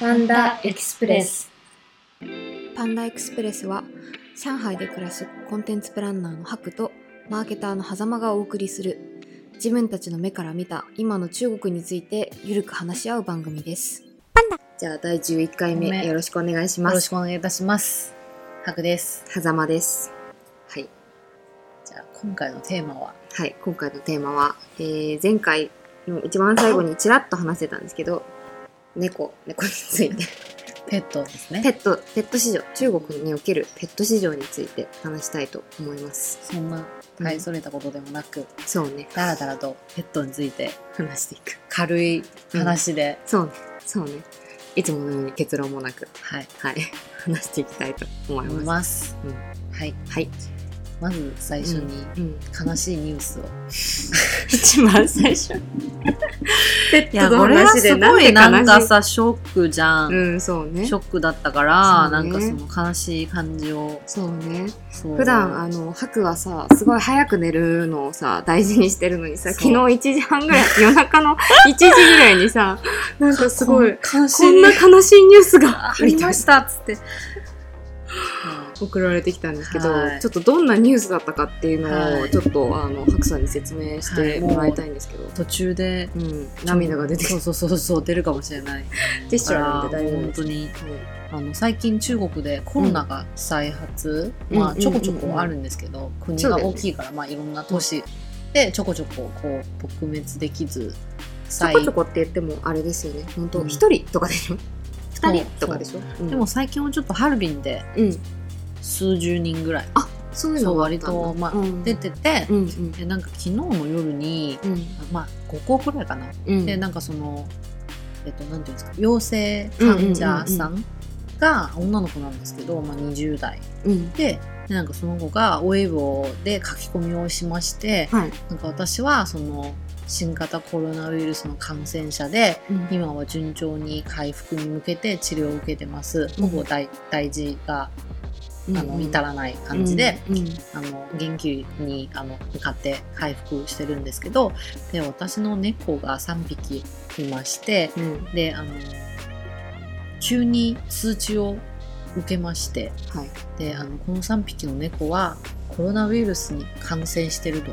パンダエクスプレスパンダエクスプレスは上海で暮らすコンテンツプランナーのハクとマーケターの狭間がお送りする自分たちの目から見た今の中国についてゆるく話し合う番組です。じゃあ第11回目目よろしくお願いしますよろし。くお願いいたします。ハクです。狭間です。はい。じゃあ今回のテーマは、はい、今回のテーマは、えー前回の一番最後にちらっと話してたんですけど、猫、猫について、ペットですね。ペット、ペット市場、中国におけるペット市場について話したいと思います。そんな大それたことでもなく、そうね、だらだらとペットについて話していく。軽い話で、そうね、そうね。いつものように結論もなく、はい、はい、話していきたいと思い。ます。うんはい。はい。まず最初にうん、悲しいニュースを。一番最初。ペいや、ットのこれは話ですごいなんかさ、ショックじゃん。うん、そうね。ショックだったから、ねなんかその悲しい感じを。そうね。普段あのハクはさすごい早く寝るのをさ大事にしてるのにさ昨日1時半ぐらい 夜中の1時ぐらいにさなんかすごいこん悲しいこんな悲しいニュースがありましたっつって。送られてきたんですけど、はい。ちょっとどんなニュースだったかっていうのはい。をちょっとあのハクさんに説明してもらいたいんですけど、途中でうん、涙が出てそうそうそうそう出るかもしれない。ティッシュあるんで大丈夫本当に。はいあの最近中国でコロナが再発、うん。まあ、うんちょこちょこあるんですけど、国が大きいから、まあ、いろんな都市でちょこちょここう撲滅できずちょこちょこって言ってもあれですよね。本当うん一人とかでしょ？二人とかでしょ？うん。でも最近はちょっとハルビンでうん数十人ぐらい。あそういうの割とまあうん。出てて、うんうん。でなんか昨日の夜に、うん。まあ、5個くらいかな、うん。でなんかそのえっとなんていうんですか陽性患者さんが女の子なんですけど、まあ、20代。うん。ででなんかその子がウェイボーで書き込みをしましてはい。なんか私はその新型コロナウイルスの感染者でうん。今は順調に回復に向けて治療を受けてます。ほぼ大大事があの至らない感じで、あの元気にあの向かって回復してるんですけどで私の猫が3匹いましてうん。であの急に通知を受けましてはい。であのこの3匹の猫はコロナウイルスに感染してると。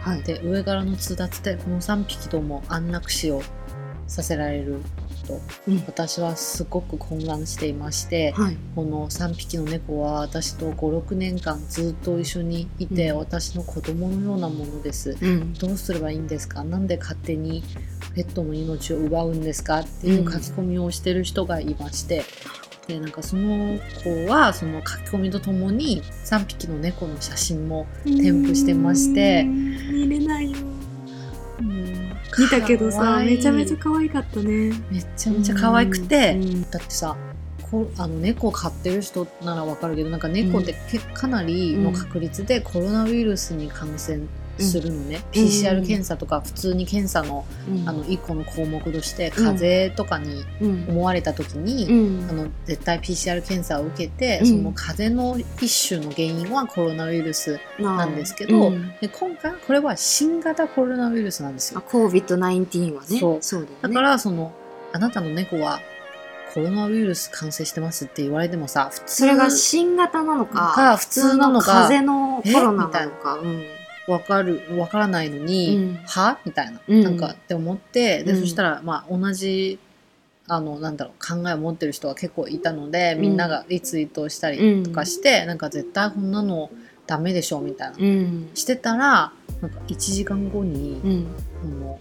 はい。で上からの通達でこの3匹とも安楽死をさせられると。うん。私はすごく混乱していましてはい。この3匹の猫は私と56年間ずっと一緒にいて、うん。私の子供のようなものです。うん。どうすればいいんですか？なんで勝手にペットの命を奪うんですか？っていう書き込みをしてる人がいまして、でなんかその子はその書き込みとともに3匹の猫の写真も添付してまして。見れないよ見見たけどさめちゃめちゃ可愛かったね。めちゃめちゃ可愛くて、うん。だってさこあの猫飼ってる人ならわかるけどなんか猫ってけ、かなりの確率でコロナウイルスに感染するのね、うん。PCR 検査とか普通に検査のうん。あの1個の項目として風邪とかにうん。思われた時に、うん。あの絶対 PCR 検査を受けて、うん。その風邪の一種の原因はコロナウイルスなんですけどうん。で今回これは新型コロナウイルスなんですあよ COVID-19 はね。そう。そうだよね。だからそのあなたの猫はコロナウイルス感染してますって言われてもさ普通それが新型なのかか普通なのか風邪のコロナなのか。うんわかるわからないのに、うん。は？みたいな、うん。なんかって思ってで、うん。そしたらまあ同じあのなんだろう考えを持ってる人が結構いたので、みんながリツイートしたりとかして、なんか絶対こんなのダメでしょみたいな、うん。してたらなんか1時間後に、うん。あの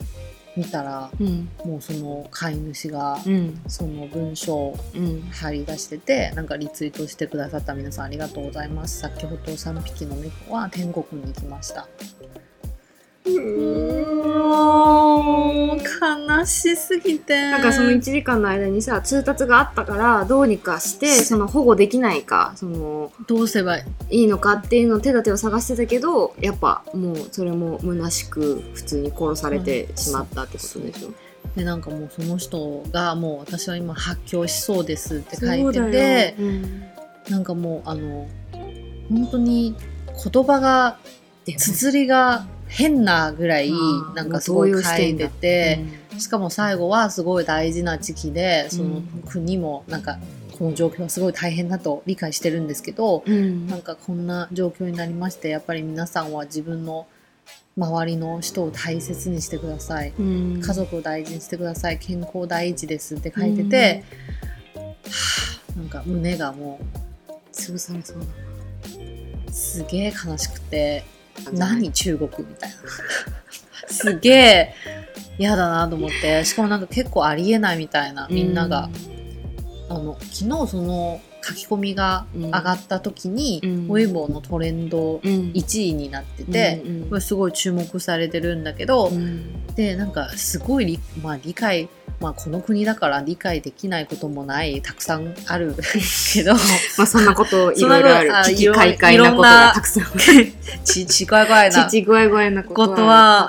見たらうん。もうその飼い主がうん。その文章をうん。貼り出しててなんかリツイートしてくださった皆さんありがとうございます。先ほど3匹の猫は天国に行きましたもう悲しすぎて。なんかその1時間の間にさ通達があったからどうにかしてその保護できないかそのどうすればいい？いのかっていうのを手立てを探してたけどやっぱもうそれも虚しく普通に殺されてしまったってことでしょ。でなんかもうその人がもう私は今発狂しそうですって書そいうてだてよ。うん。なんかもうあの本当に言葉が綴りが変なぐらいなんかすごい書いてて、しかも最後はすごい大事な時期でそのうん国もなんかこの状況はすごい大変だと理解してるんですけど、うん。なんかこんな状況になりましてやっぱり皆さんは自分の周りの人を大切にしてください。うん。家族を大事にしてください。健康第一ですって書いてて、はあなんか胸がも潰されそううすげえ悲しくて。な何中国みたいな。すげえ嫌だなと思って。しかもなんか結構ありえないみたいなみんなが、あの昨日その書き込みが上がった時に、うん。ウェイボーのトレンドうん。1位になってて、うんこれすごい注目されてるんだけど、うん。でなんかすごい理,、まあ、理解、まあ、この国だから理解できないこともないたくさんある けど。まあそんなこといろいろある。危機快快なことがたくさんちちこいこいな。ちちぐえぐえなことことは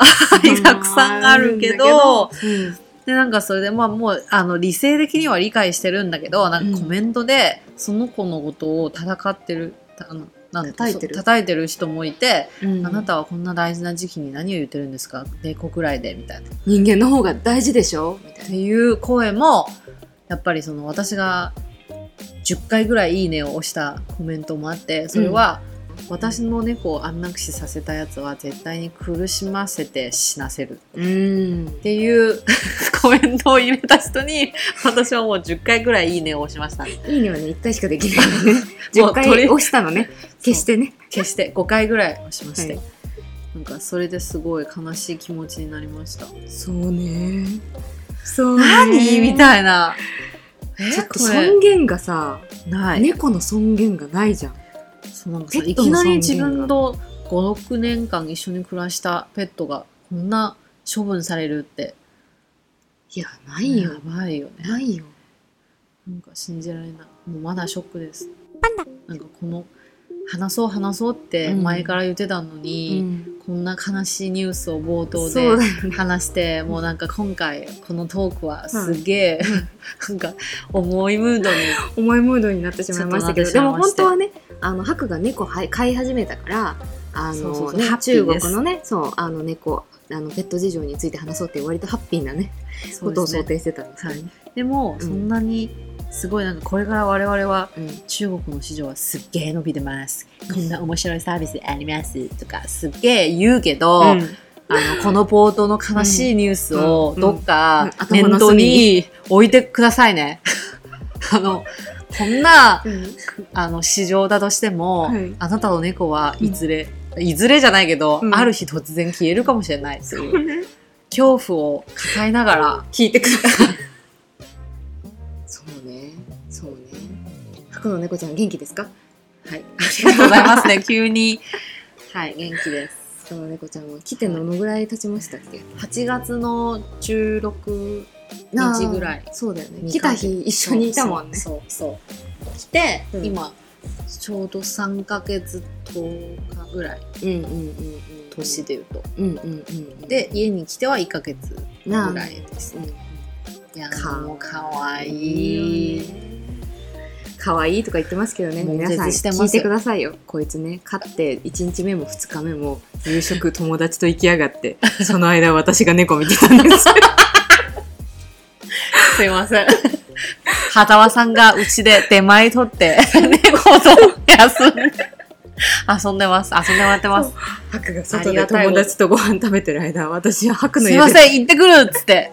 たくさんある けど。うん。でなんかそれでまあもうあの理性的には理解してるんだけどなんかコメントでその子のことを戦ってるあのなん叩いてる。叩いてる人もいて、うん。あなたはこんな大事な時期に何を言ってるんですか？米国ぐらいでみたいな。人間の方が大事でしょ？みたいな。っていう声もやっぱりその私が10回ぐらい「いいね」を押したコメントもあってそれは、私の猫を安楽死させたやつは絶対に苦しませて死なせるう。ん。っていう コメントを入れた人に私はもう10回ぐらい「いいね」を押しました。いいねはね1回しかできないのね。10もうとり回押したのね。消してね。決して5回ぐらい押しまして、はい。なんかそれですごい悲しい気持ちになりました。そうね。そうね。何？みたいな。え？ちょっと尊厳がさない。猫の尊厳がないじゃんそうなんかさいきなり自分と56年間一緒に暮らしたペットがこんな処分されるって。いやないよ。やばいよね。ないよ。なんか信じられない。もうまだショックです。なんかこの話そう話そうって前から言ってたのに、こんな悲しいニュースを冒頭で話してもうなんか今回このトークはすげえ、なんか重いムードに重いムードになってしまいましたけど。でも本当はねあのハクが猫はい飼い始めたからあの中国のねそうあの猫あのペット事情について話そうっていう割とハッピーなねことを想定してたんですけどね。でも、うん。そんなにすごいなんかこれから我々はうん。中国の市場はすっげえ伸びてます。こんな面白いサービスありますとかすっげえ言うけど、あのこの冒頭の悲しいニュースをうん。どっかうん。うん。念頭に置いてくださいね。あのこんなうん。あの市場だとしても、はい。あなたの猫はいずれ、いずれじゃないけど、うん。ある日突然消えるかもしれないという恐怖を抱えながら聞いてください。そうね、そうね。ハクの猫ちゃん元気ですか？はい、ありがとうございますね。急に。はい元気ですハクの猫ちゃんは来てどのぐらい経ちましたっけ？8月の16日ぐらい。そうだよね。に来た日一緒にいたもんね。そうそうそう。来て、うん。今ちょうど3ヶ月10日ぐらい。うんうんうんうん。年でいうと、うんうんうんうん。で家に来ては1ヶ月ぐらいです。うんいやかもうかわいいね。可愛いとか言ってますけどね、悶皆さん聞いてくださいよ。こいつね、勝って1日目も2日目も夕食友達と行きやがって、その間私が猫見てたんです。すいません。畑和さんがうちで出前取って猫と休んで。遊んでます。遊んでもらってます。ハクがあ外で友達とご飯食べてる間、私はハクのすい家でません行ってくるっつって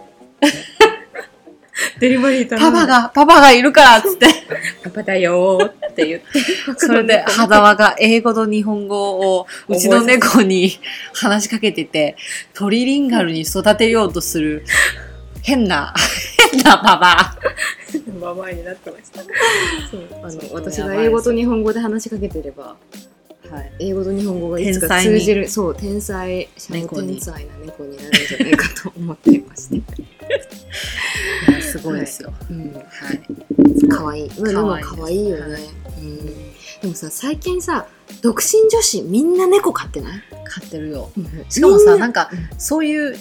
デリバリーパパがパパがいるからっつって パパだよーって言って、それで、肌輪が英語と日本語をうちの猫に話しかけてて、トリリンガルに育てようとする変な、変なパパ。ババアになってました。そう、あの私が英語と日本語で話しかけてれば、はい。英語と日本語がいつか通じる、そう、天才、天才な猫になるんじゃないかと思っていまして。すごいですよ。うん、はい。可愛い。まあでも可愛いよね。うん。でもさ、最近さ、独身女子みんな猫飼ってない？飼ってるよ。しかもさ、なんかうん、そういう、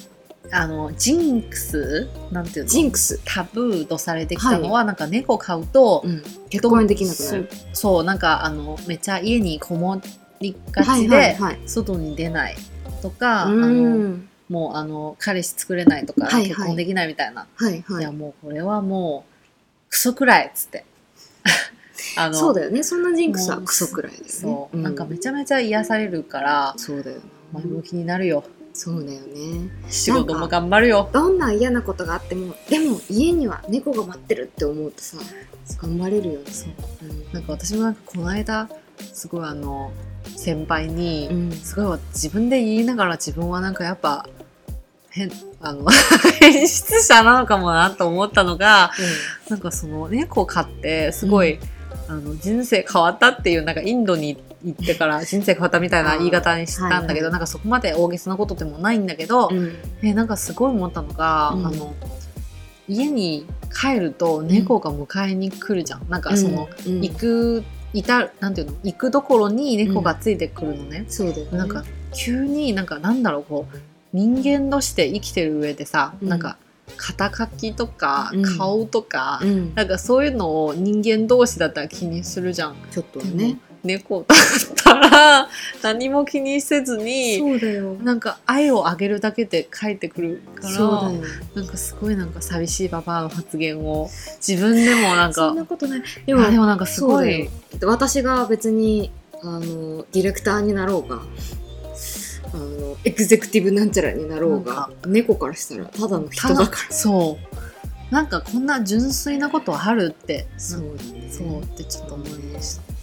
あの、ジンクス？なんていうの？ジンクス。タブーとされてきたのは、なんか猫飼うと、うん。結婚できなくなる。そうなんか、あの、めっちゃ家にこもりがはいちで、はいはい。外に出ないとか、あうのん。もうあの彼氏作れないとか、はいはい。結婚できないみたいな、はいはい。やもうこれはもうクソくらいっつって。あのそうだよね。そんなジンクスはクソくらいだよね。そう、なんかめちゃめちゃ癒されるからそうだよ前向きになるよ。そうだよね。仕事も頑張るよ。どんな嫌なことがあってもでも家には猫が待ってるって思うとさ頑張れるよね。そう。うんなんか私もなんかこの間すごいあの先輩に、うん。すごい自分で言いながら自分はなんかやっぱ変 あの変質者なのかもなと思ったのがなんかその猫を飼ってすごい、あの人生変わったっていうなんかインドに行ってから人生変わったみたいな言い方にしたんだけど、はいはい。なんかそこまで大げさなことでもないんだけど、うん。えなんかすごい思ったのが、うん。あの家に帰ると猫が迎えに来るじゃん。なんかその、うん。行くいたなんていうの？行くところに猫がついてくるのね、そうだよね。なんか急になんかなんだろうこう人間として生きてる上でさ、うん。なんか肩書きとかうん。顔とか、うん。なんかそういうのを人間同士だったら気にするじゃん。ちょっとね。猫だったら 何も気にせずにそうだよ。なんか愛をあげるだけで帰ってくるからそうだよ。なんかすごいなんか寂しいババアの発言を自分でもなんかそんなことない。ででももでもなんかすごい。よ。私が別にあのディレクターになろうがあのエグゼクティブなんちゃらになろうが猫からしたらただの人だから。そう。なんかこんな純粋なことあるって。そうだね。そうってちょっと思いました、うん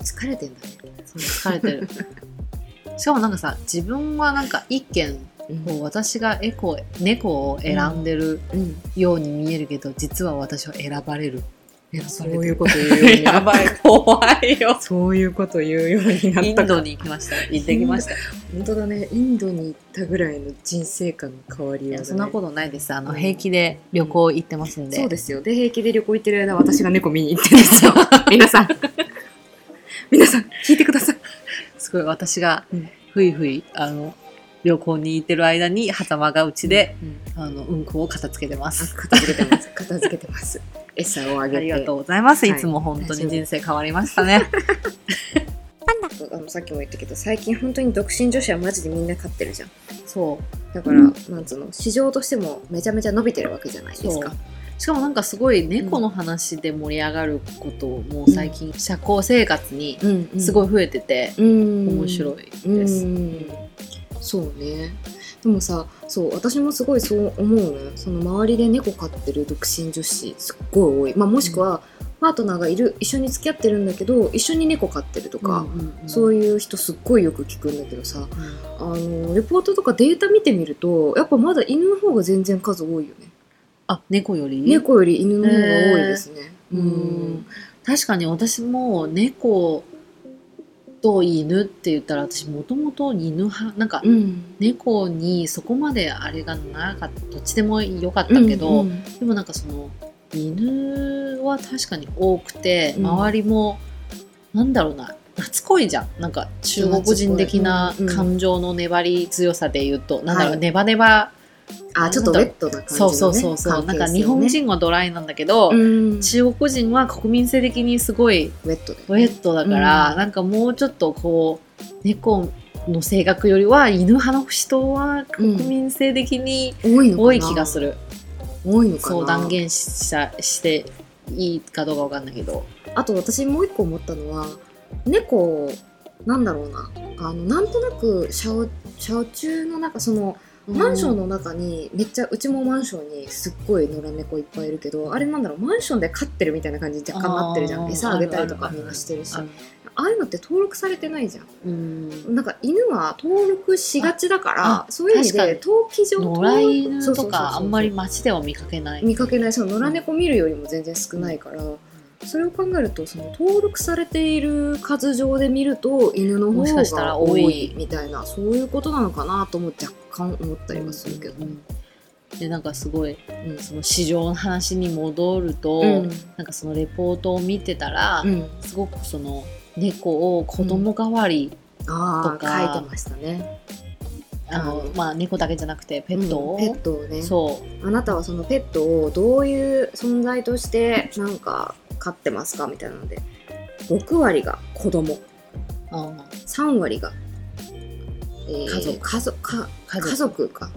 疲れてんだね。そう疲れてる。しかもなんかさ自分はなんか一見こう私がエコ猫を選んでるうん。ように見えるけど、実は私は選ばれる選そういうこと言うように。なったやばい。怖いよ。そういうこと言うようになイった。かンドに行きました。行ってきました。本当だね。インドに行ったぐらいの人生観の変わりようそんなことないです。あのうん。平気で旅行行ってますんで、そうですよ。で平気で旅行行ってる間私が猫見に行ってるんですよ。皆さん。皆さん聞いてください。すごい私がうん。ふいふいあの旅行に行ってる間に狭間がうちで、うん。あのうんこを片付けてます。片付けてます。片付けてます餌をあげて。ありがとうございます、はい。い、つも本当に人生変わりましたね。あのさっきも言ったけど最近本当に独身女子はマジでみんな飼ってるじゃん。そう。だから、なんつうの市場としてもめちゃめちゃ伸びてるわけじゃないですか。しかもなんかすごい猫の話で盛り上がることも最近社交生活にうんすごい増えててうん。面白いうんです。そうねでもさそう私もすごいそう思うのよ。その周りで猫飼ってる独身女子すっごい多い、まあ、もしくはパートナーがいる一緒に付き合ってるんだけど一緒に猫飼ってるとか、そういう、いう人すっごいよく聞くんだけどさあのレポートとかデータ見てみるとやっぱまだ犬の方が全然数多いよね。あ猫より？猫より犬の方が多いですね、うん。確かに私も猫と犬って言ったら私もともと犬派なんかうん。猫にそこまであれがなかったどっちでもよかったけど、うんでもなんかその犬は確かに多くて、うん。周りもなんだろうな懐こいじゃん。なんか中国人的な感情の粘り強さで言うと、なんだろう、はい。ネバネバあちょっとウェットな感じの、ね、そうそうそうそう、なんか日本人はドライなんだけど、うん。中国人は国民性的にすごいウェットで、ウェットだから、うん。なんかもうちょっとこう猫の性格よりは犬派の人は国民性的に多い多い気がする、多いのかな？そう断言ししたしていいかどうかわかんないけど。あと私もう一個思ったのは猫なんだろうな。あのなんとなく車車中の中そのマンションの中にめっちゃうちもマンションにすっごい野良猫いっぱいいるけどあれなんだろうマンションで飼ってるみたいな感じに若干なってるじゃん。餌あげたりとかみんなしてるし。あああいうのって登録されてないじゃん。うん。なんか犬は登録しがちだからそういう意味で確登記上野良犬とかあんまり街では見かけない。見かけない。その野良猫見るよりも全然少ないから、それを考えるとその登録されている数上で見ると犬の方が多多いいみたい。なそういうことなのかなとも若干思ったりはするけど。うんでなんかすごいうん。その市場の話に戻ると、うん。なんかそのレポートを見てたら、うん。すごくその猫を子供代わり、とか書いてましたね。あのうん。まあ、猫だけじゃなくてペットを、うんペットをね。そう。あなたはそのペットをどういう存在としてなんか飼ってますか？みたいなので6割が子供。あ3割がえー家族。家族か家族。家族か。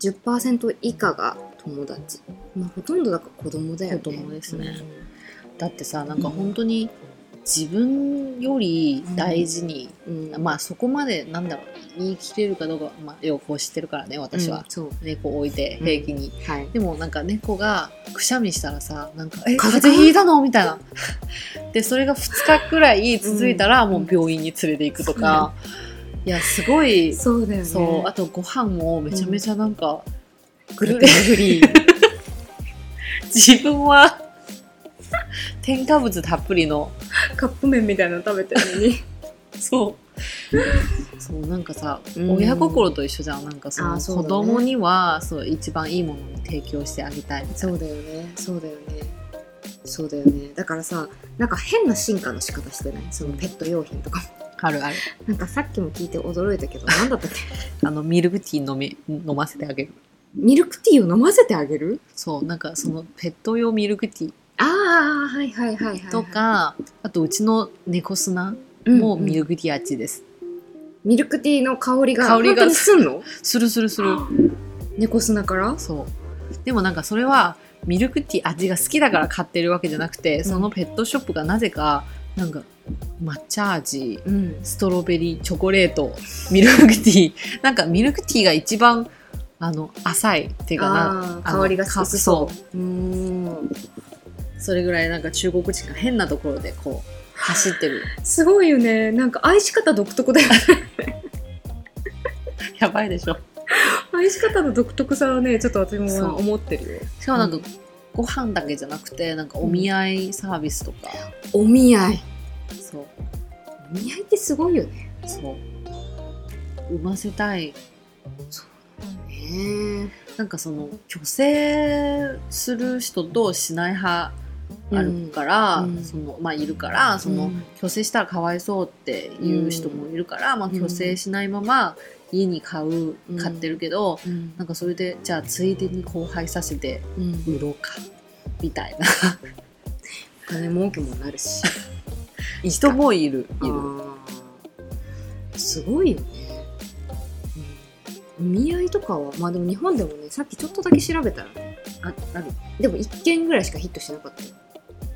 10%以下が友達、まあ、ほとんどだから子供だよね。子供ですね。だってさなんか本当に自分より大事に、うん、うん。まあそこまでなんだろう言い切れるかどうか、まあ、よく知ってるからね私は。猫置いて平気に、はい。でもなんか猫がくしゃみしたらさなんか「え風邪ひいたの?」みたいな。でそれが2日くらい続いたらうん。もう病院に連れて行くとか、いやすごいそうだよね。そうあとご飯もめちゃめちゃなんか、ぐるぐり自分は添加物たっぷりの。カップ麺みたいなの食べてるのに。そう そうなんかさ、うん。親心と一緒じゃん。なんかその子供にはそう一番いいものに提供してあげたいそうだよね。そうだよね。そうだよね。だからさなんか変な進化の仕方してない？そのペット用品とかも。あるある。なんかさっきも聞いて驚いたけど何だったっけ？あのミルクティー飲め飲ませてあげる。ミルクティーを飲ませてあげる？そうなんかそのペット用ミルクティーああはいはいはいはい、はい、とか、あとうちの猫砂うんもミルク、クティー味です、ミルクティーの香りが香りが。すんの？するするする。猫砂から？そう。でもなんかそれはミルクティー味が好きだから買ってるわけじゃなくて、そのペットショップがなぜかなんか抹茶味うん。ストロベリーチョコレートミルクティー。なんかミルクティーが一番あの浅いっていうかな香りがか薄そう。そうん。それぐらいなんか中国人が変なところでこう走ってる。すごいよね。なんか愛し方独特だよね。やばいでしょ。愛し方の独特さはねちょっと私そう。も思ってるよ。しかもなんか、うん。ご飯だけじゃなくてなんかお見合いサービスとか、お見合い。そう。お見合いってすごいよね。そう。産ませたい。ね。なんかその虚勢する人としない派あるから、うん。うんそのまあいるからその、うん虚勢したらかわいそうっていう人もいるから、まあ、うん虚勢しないまま家に買ううん。買ってるけど、うん。なんかそれでじゃあついでに交配させてうん。売ろうかみたいな。お金儲けもなるし。人もいるいる。すごいよね、うん、お見合いとかはまあでも日本でもねさっきちょっとだけ調べたらねああるでも1件ぐらいしかヒットしなかったよ。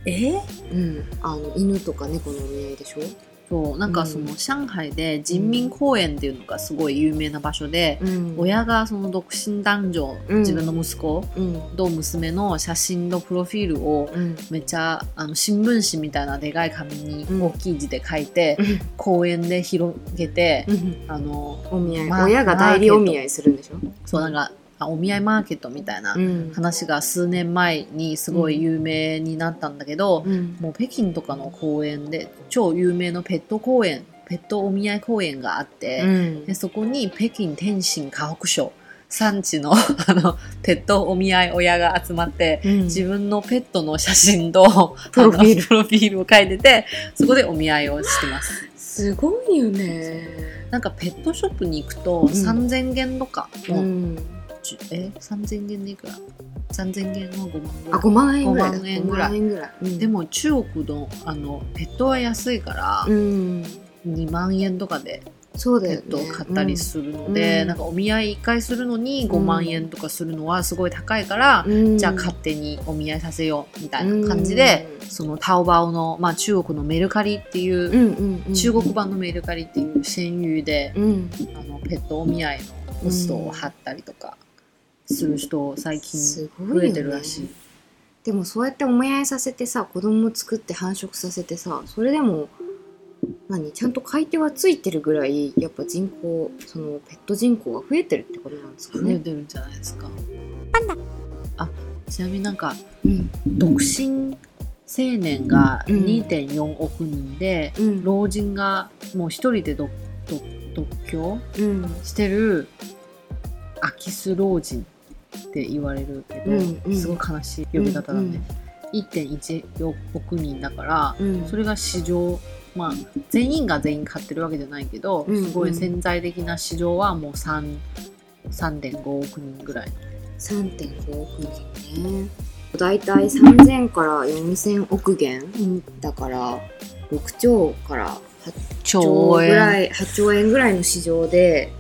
え？うん、あの犬とか猫のお見合いでしょ、そうなんかその上海で人民公園っていうのがすごい有名な場所で、うん。親がその独身男女、うん。自分の息子うん。と娘の写真のプロフィールをうん。めっちゃあの新聞紙みたいなでかい紙にうん。大きい字で書いて、公園で広げて、うん。あのお見合い、まあ親が代理お見合いするんでしょ、そうなんかあお見合いマーケットみたいなうん。話が数年前にすごい有名になったんだけど、うん。もう北京とかの公園で超有名のペット公園ペットお見合い公園があって、うん。でそこに北京天津河北省産地の あのペットお見合い親が集まって、うん。自分のペットの写真とプロフィール。を書いててそこでお見合いをしてます。すごいよね。なんかペットショップに行くとん。3000元とかの、え3000元でいくら？3000元の5万ぐらあい5万円ぐらいだ。5万円ぐらい。5万円ぐらい、うん。でも中国のあのペットは安いから、うん。2万円とかでペそうだよね。ットを買ったりするので、うん。なんかお見合い1回するのに5万円とかするのはすごい高いから、うん。じゃあ勝手にお見合いさせようみたいな感じで、うん。そのタオバオの、まあ、中国のメルカリっていう、うんうんうん。中国版のメルカリっていう専有で、うん。あのペットお見合いのポストを貼ったりとかする人最近増えてるらしい。でもそうやってお見合いさせてさ子供作って繁殖させてさそれでも何ちゃんと買い手はついてるぐらいやっぱ人口そのペット人口が増えてるってことなんですか増えね。てるんじゃないですか。あちなみになんかうん。独身青年がうん。2.4億人で、うん。老人がもう一人で独独独居うん。してる空き巣老人って言われるけど、うんうん。すごい悲しい呼び方だね、1.1億人だから、うん。それが市場まあ全員が全員買ってるわけじゃないけど、うんすごい潜在的な市場はもう3 3.5億人ぐらい。3.5億人ね。だいたい3000から4000億元だから6兆から兆兆ぐら円。い8兆円ぐらいの市場で、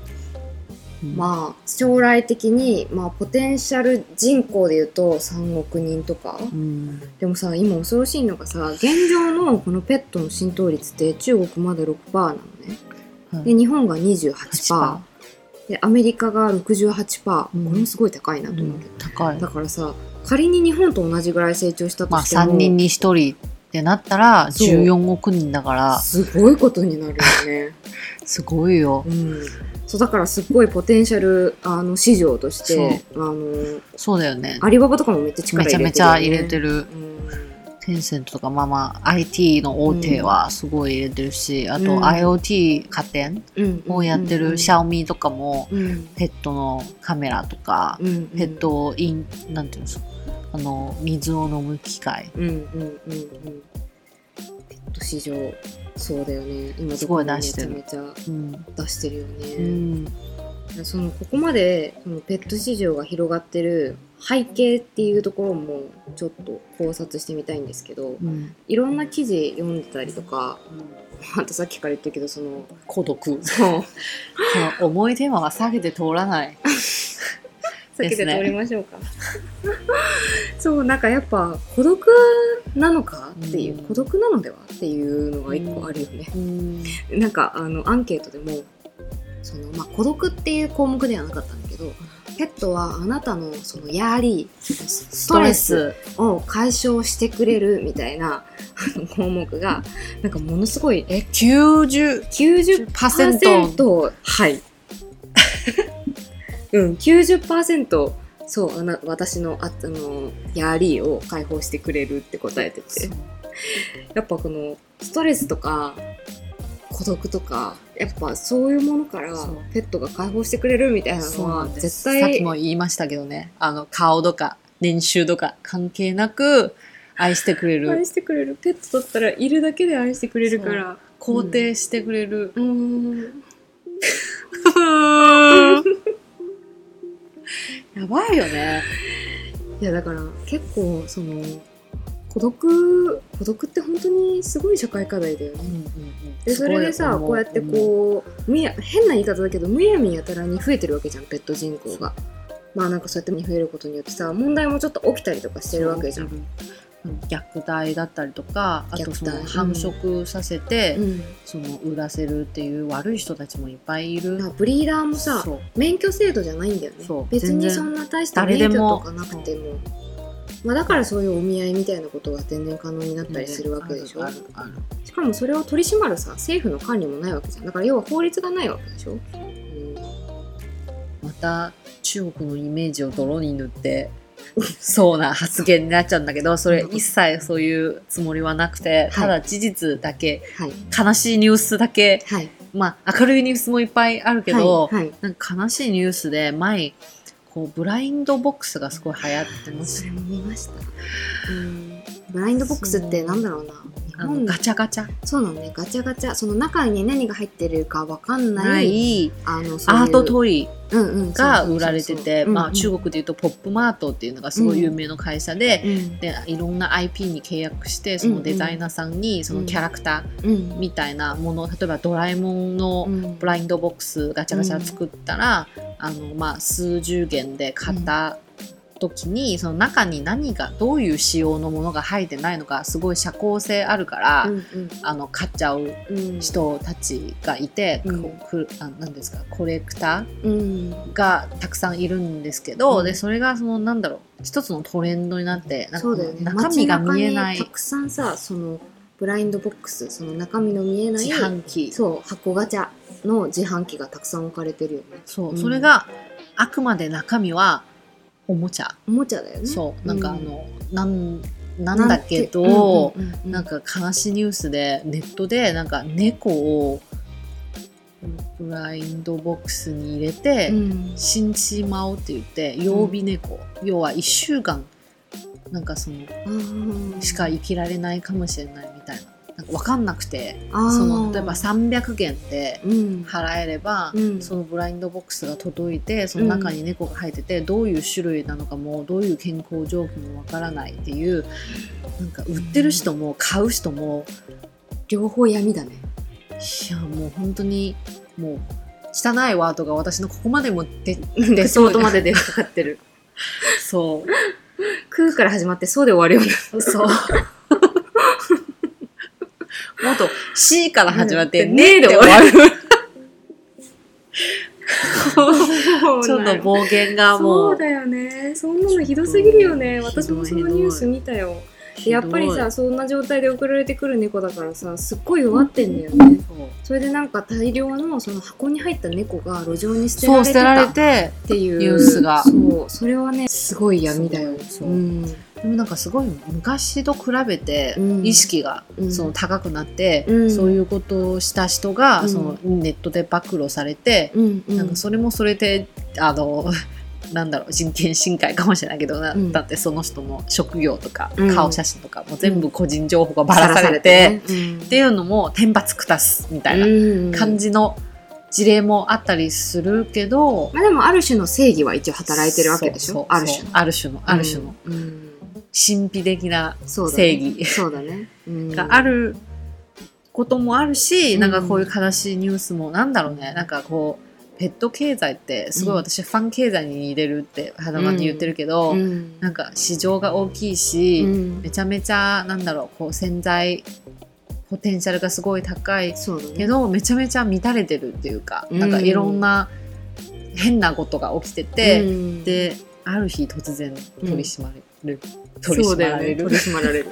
まあ将来的に、まあ、ポテンシャル人口でいうと3億人とか。うん、でもさ今恐ろしいのがさ現状のこのペットの浸透率って中国まだ6%なのね。はい。で日本が28% 8%でアメリカが68%、うん。これもすごい高いなとうん思うけど、高い。だ。からさ仮に日本と同じぐらい成長したとまあしても、3人に1人ってなったらそう。14億人だから。すごいことになるよね。すごいよ。うん、そうだからすっごいポテンシャルあの市場としてあのそうだよね。アリババとかもめっちゃ力めちゃ入れてるよ、ね、めちゃ入れてる。うん。テンセントとかまあまあ IT の大手はすごい入れてるし、あとうん。IoT 家電うんをやってるシャオミとかもうん。ペットのカメラとか、うんペットインなんていうんですかあの水を飲む機械うんうんうんうん。ペット市場そうだよね。今すごいどこもめ出してるちゃめちゃうん、出してるようね、ん、そのここまでそのペット市場が広がってる背景っていうところもちょっと考察してみたいんですけどうん、いろんな記事読んでたりとかあとさっきから言ったけどその孤独。こそう。の重いテーマは下げて通らない 避けて通りましょうか。そうなんかやっぱ孤独なのか？っていう、うん。孤独なのでは？っていうのが一個あるよね。うん。なんかあのアンケートでもその、まあ、孤独っていう項目ではなかったんだけどペットはあなたのそのやりスストレス。を解消してくれるみたいな 項目がなんかものすごいえ？90 90%はいうん90%そうあな私のああのやりを解放してくれるって答えてて。やっぱこのストレスとか孤独とかやっぱそういうものからペットが解放してくれるみたいなのは絶対さっきも言いましたけどね。あの顔とか年収とか関係なく愛してくれる。愛してくれる。ペットだったらいるだけで愛してくれるから肯定してくれる、うーん やばいよねいやだから結構その孤独孤独って本当にすごい社会課題だよね。でそれでさこうやってこうむや変な言い方だけどむやみやたらに増えてるわけじゃんペット人口が。まあなんかそうやって増えることによってさ問題もちょっと起きたりとかしてるわけじゃん。ん虐待だったりとかあとその繁殖させて、うん。その売らせるっていう悪い人たちもいっぱいいる。ブリーダーもさ免許制度じゃないんだよね。別にそんな大した免許とかなくても。まあ、だからそういうお見合いみたいなことが全然可能になったりするわけでしょ。あるある。しかもそれを取り締まるさ政府の管理もないわけじゃん。だから要は法律がないわけでしょ、うん、また中国のイメージを泥に塗ってそうな発言になっちゃうんだけどそれ一切そういうつもりはなくて、ただ事実だけはい。悲しいニュースだけはい。まあ明るいニュースもいっぱいあるけど、なんか悲しい。ニュースで前こうブラインドボックスがすごい。流行ってますそれも見ました、うん、ブラインドボックスってなんだろうな日あの本ガチャガチャ。そうなのね。ガチャガチャ。その中に何が入ってるかわかんない。あのアートトイうんうん。が売られてて、まあ、中国国でいうとポップマートっていうのがすごい有名な会社で、うん。でいろんな IP に契約してそのデザイナーさんにそのキャラクターうん。みたいなもの例えばドラえもんのうん。ブラインドボックスガチャガチャ作ったら、あのまあ、数十元で買った時に、その中に何がどういう仕様のものが入ってないのかすごい社交性あるから、うんあの買っちゃううん人たちがいて、うん。なんですかコレクタうん。ーがたくさんいるんですけど、うん。でそれがそのなんだろう一つのトレンドになってなんかね。中身が見えない。たくさんさそのブラインドボックスその中身の見えない自販機。そう箱ガチャの自販機がたくさん置かれてるよね。そう、うん。それがあくまで中身はおもちゃ、おもちゃだよね。そう。なんかあうんの、なんなんだけど、うんうんうんうん。なんか悲しいニュースでネットでなんか猫をブラインドボックスに入れて、うん。死んじまうって言って曜日猫、要は1週間なんかそのあーしか生きられないかもしれないみたいななんか分かんなくて。その例えば300元でうん。払えれば、うん。そのブラインドボックスが届いてその中に猫が入ってて、どういう種類なのかもどういう健康状況もわからないっていうなんか売ってる人も買う人も両方闇だね。いやもう本当にもう汚いワードが私のここまでも出で 出そうとまで出かかってる。そ空から始まってそうで終わるようそうもっと C から始まって「うんね」で終わる。ちょっと暴言がもそううだよね。そんなのひどすぎるよね。私もそのニュース見たよ。でやっぱりさそんな状態で送られてくる猫だからさすっごい弱ってんだよね。それでなんか大量のその箱に入った猫が路上に捨てられてたっれてていう。ニュースが。そうそれはねすごい闇だよそう。そう。ん。でもなんかすごい昔と比べてうん。意識がうん。その高くなって、うん。そういうことをした人がうん。そのネットで暴露されて、うんうん。なんかそれもそれであのなんだろう人権侵害かもしれないけどな、うん。だってその人の職業とか、うん。顔写真とかも全部個人情報がばらされて、ね。っていうのも天罰下すみたいなうん。感じの事例もあったりするけど、まあでもある種の正義は一応働いてるわけでしょ？ある種そう。ある種の。ある種のうん。うん。神秘的な正ね。義そうだね。うん。があることもあるし、うん。なんかこういう悲しいニュースもなんだろうね。なんかこうペット経済ってすごい私ファン経済に似てるって肌間に言ってるけど、うん。なんか市場が大きいし、うん。めちゃめちゃなんだろうこう潜在ポテンシャルがすごい高いけどめちゃめちゃ乱れてるっていうか、うん。なんかいろんな変なことが起きてて、うん。である日突然取り締まれる、取り締そうだよまられる、ね。取り締まられる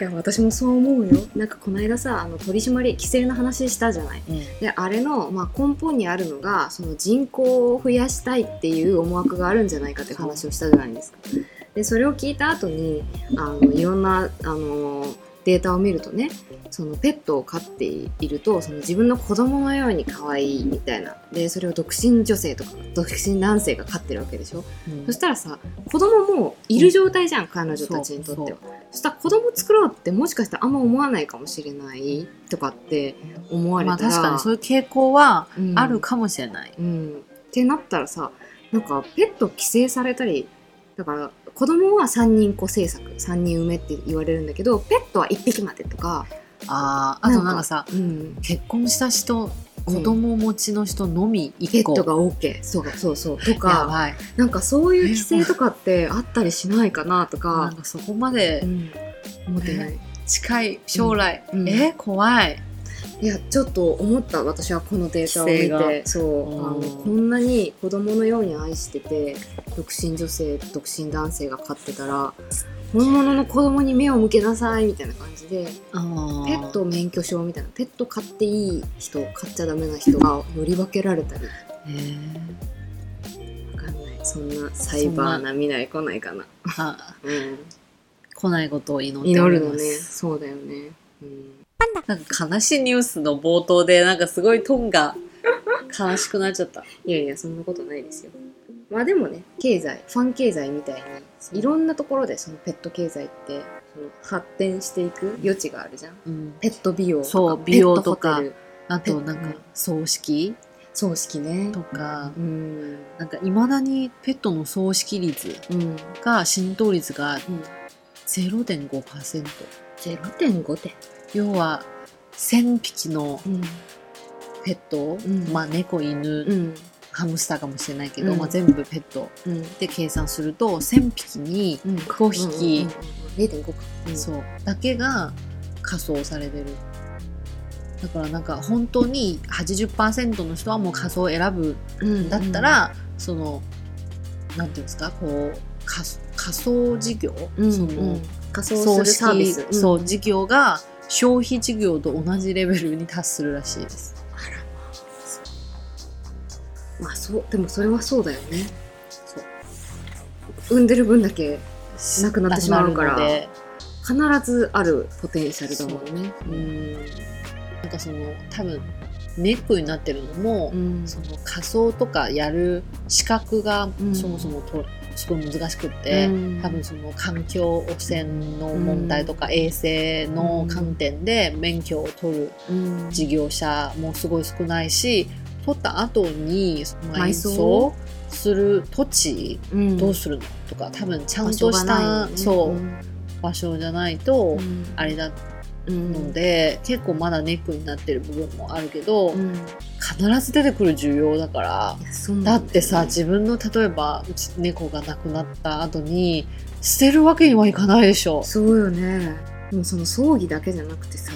いや私もそう思うよ。なんかこの間さあの取り締まり規制の話したじゃない。うん。であれの、まあ、根本にあるのがその人口を増やしたいっていう思惑があるんじゃないかっていう話をしたじゃないですか。でそれを聞いた後にあのいろんなあのデータを見るとねそのペットを飼っているとその自分の子供のように可愛いみたいな。でそれを独身女性とか独身男性が飼ってるわけでしょ？うん。そしたらさ子供もいる状態じゃん、彼女たちにとっては。そしたら子供作ろうってもしかしたらあんま思わないかもしれないとかって思われまたら、あ確かにそういう傾向はうん。あるかもしれない。うん、ってなったらさなんかペット規制されたりだから子供は3人子政策3人産めって言われるんだけどペットは1匹までとか、あああとなんかさうん、結婚した人子供持ちの人のみペ1個、ットが OK そうそうそう。とやかなんかそういう規制とかってあったりしないかなとなかん、かそこまうでん、思ってない。近い将来、うん。え怖いいやちょっと思った私はこのデータを見て。そう。あのうんこんなに子供のように愛してて独身女性独身男性が飼ってたら本物の子供に目を向けなさいみたいな感じでペット免許証みたいなペット飼っていい人飼っちゃダメな人がより分けられたり。へー。わかんない。そんなサイバーな未来来ないかな、あ うん、来ないことを祈って祈おります。るのね。そうだよね、うんなんか悲しいニュースの冒頭でなんかすごいトーンが悲しくなっちゃったいやいや、そんなことないですよ。まあでもね、経済、ファン経済みたいに、いろんなところでそのペット経済って、その発展していく余地があるじゃん。うんペット美容とか、そう美容とかペットホテルあとなんかうん葬式？葬式ねと。かうん。なんかいまだにペットの葬式率うん。が浸透率がうん。0.5%。0.5点。要は1000匹のうん。ペット、んまあ猫犬、うん。ハムスターかもしれないけど、うんまあ、全部ペットうん。で計算すると1000匹にうん。5匹、0.5か。うんそうだけが仮装されてるだからなんか本当に80%の人はもう仮装を選ぶうん。んだったら、そのなんていうんですか？こう仮仮想事業、うん、その、うん、仮装葬するサービス。式、そう事業が消費事業と同じレベルに達するらしいです。まあそう、でもそれはそうだよね。そう産んでる分だけなくなってしまうから必ずあるポテンシャルだもんね。うんなんかその多分ネックになってるのも、うんその仮装とかやる資格がうんそもそもと、すごい難しくって、うん。多分その環境汚染の問題とか、衛生の観点で免許を取るうん。事業者もすごい少ないし取った後に埋埋葬？葬する土地うん。どうするのとか多分ちゃんとした、そう、うん。場所じゃないと、うん。あれだうんので、結構まだネックになってる部分もあるけど、うん、い必ず出てくる需要だからやそうなんだよってさ自分の例えばうち猫が亡くなった後に捨てるわけにはいかないでしょ。そうよね。でもその葬儀だけじゃなくてさ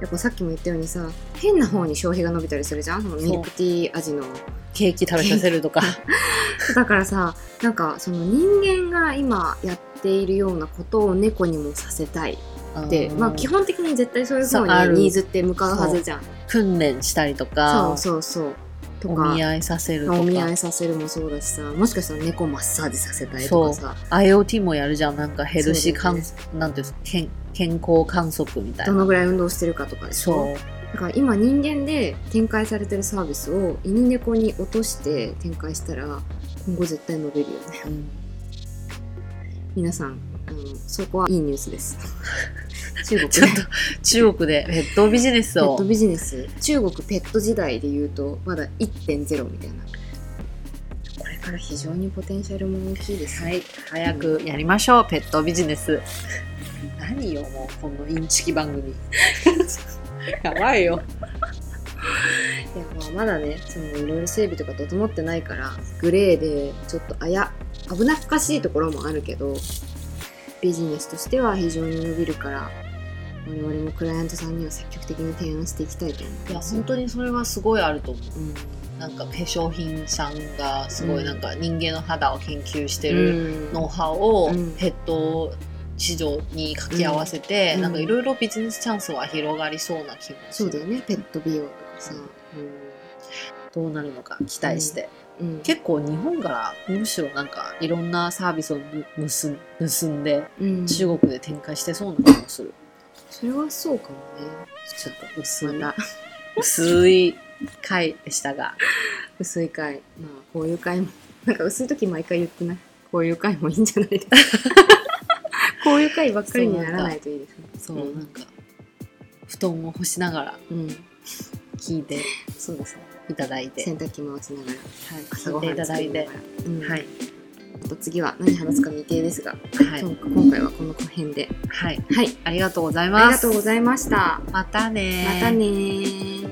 やっぱさっきも言ったようにさ変な方に消費が伸びたりするじゃん？ミルクティー味の。ケーキ食べさせるとか。だからさなんかその人間が今やっているようなことを猫にもさせたいって、まあ基本的に絶対そういうそうにニーズって向かうはずじゃん。訓練したりとそかうそうそう。とおか見合いさせるとか。お見合いさせるもそうだしさ。もしかしたら猫マッサージさせたいとかさ。IoT もやるじゃん。なんかヘルシー観、そうだよなんていうんですか健健康観測みたいな。どのぐらい運動してるかとかでしょ。そう。だから今人間で展開されてるサービスを犬猫に落として展開したら今後絶対伸びるよね。うん。皆さんあのそこはいいニュースです中国ちょっと中国でペットビジネスを。ペットビジネス。中国ペット時代で言うとまだ1.0みたいな。これから非常にポテンシャルも大きいです。ね、はい早くやりましょうペットビジネス。何よもうこのインチキ番組。やばいよ。いやまあまだねそのいろいろ整備とか整ってないからグレーでちょっとあや危なっかしいところもあるけどビジネスとしては非常に伸びるから我々もクライアントさんには積極的に提案していきたいと思いいや本当にそれはすごいあると思う。うん。なんか化粧品さんがすごうん。いなんか人間の肌を研究してるうん。ノウハウをうん。ペット市場に掛け合わせて、うん。なんかいろいろビジネスチャンスは広がりそうな気もす。るそうだよね。ペット美容とかさ、どうなるのか期待して、うんうん、結構日本からむしろなんかいろんなサービスをぶ盗んでうん。中国で展開してそうな気もする、それはそうかもちょっと薄い。ねまた。薄い回でしたが。薄い回。まあこういう回もなんか薄い時毎回言ってない。こういう回もいいんじゃないですか。こういう回ばっかりにならないといいですね。そう、うん。なんか布団を干しながらうん。聞いて。そうですねいただいて、洗濯機回しながら。はい、朝ごはん聞いていただいて。作りながら、うん。はい。あと次は何話すか未定ですが、はい。今今回はこの辺で。はい。はい。ありがとうございありますがとうございました。またねまたねー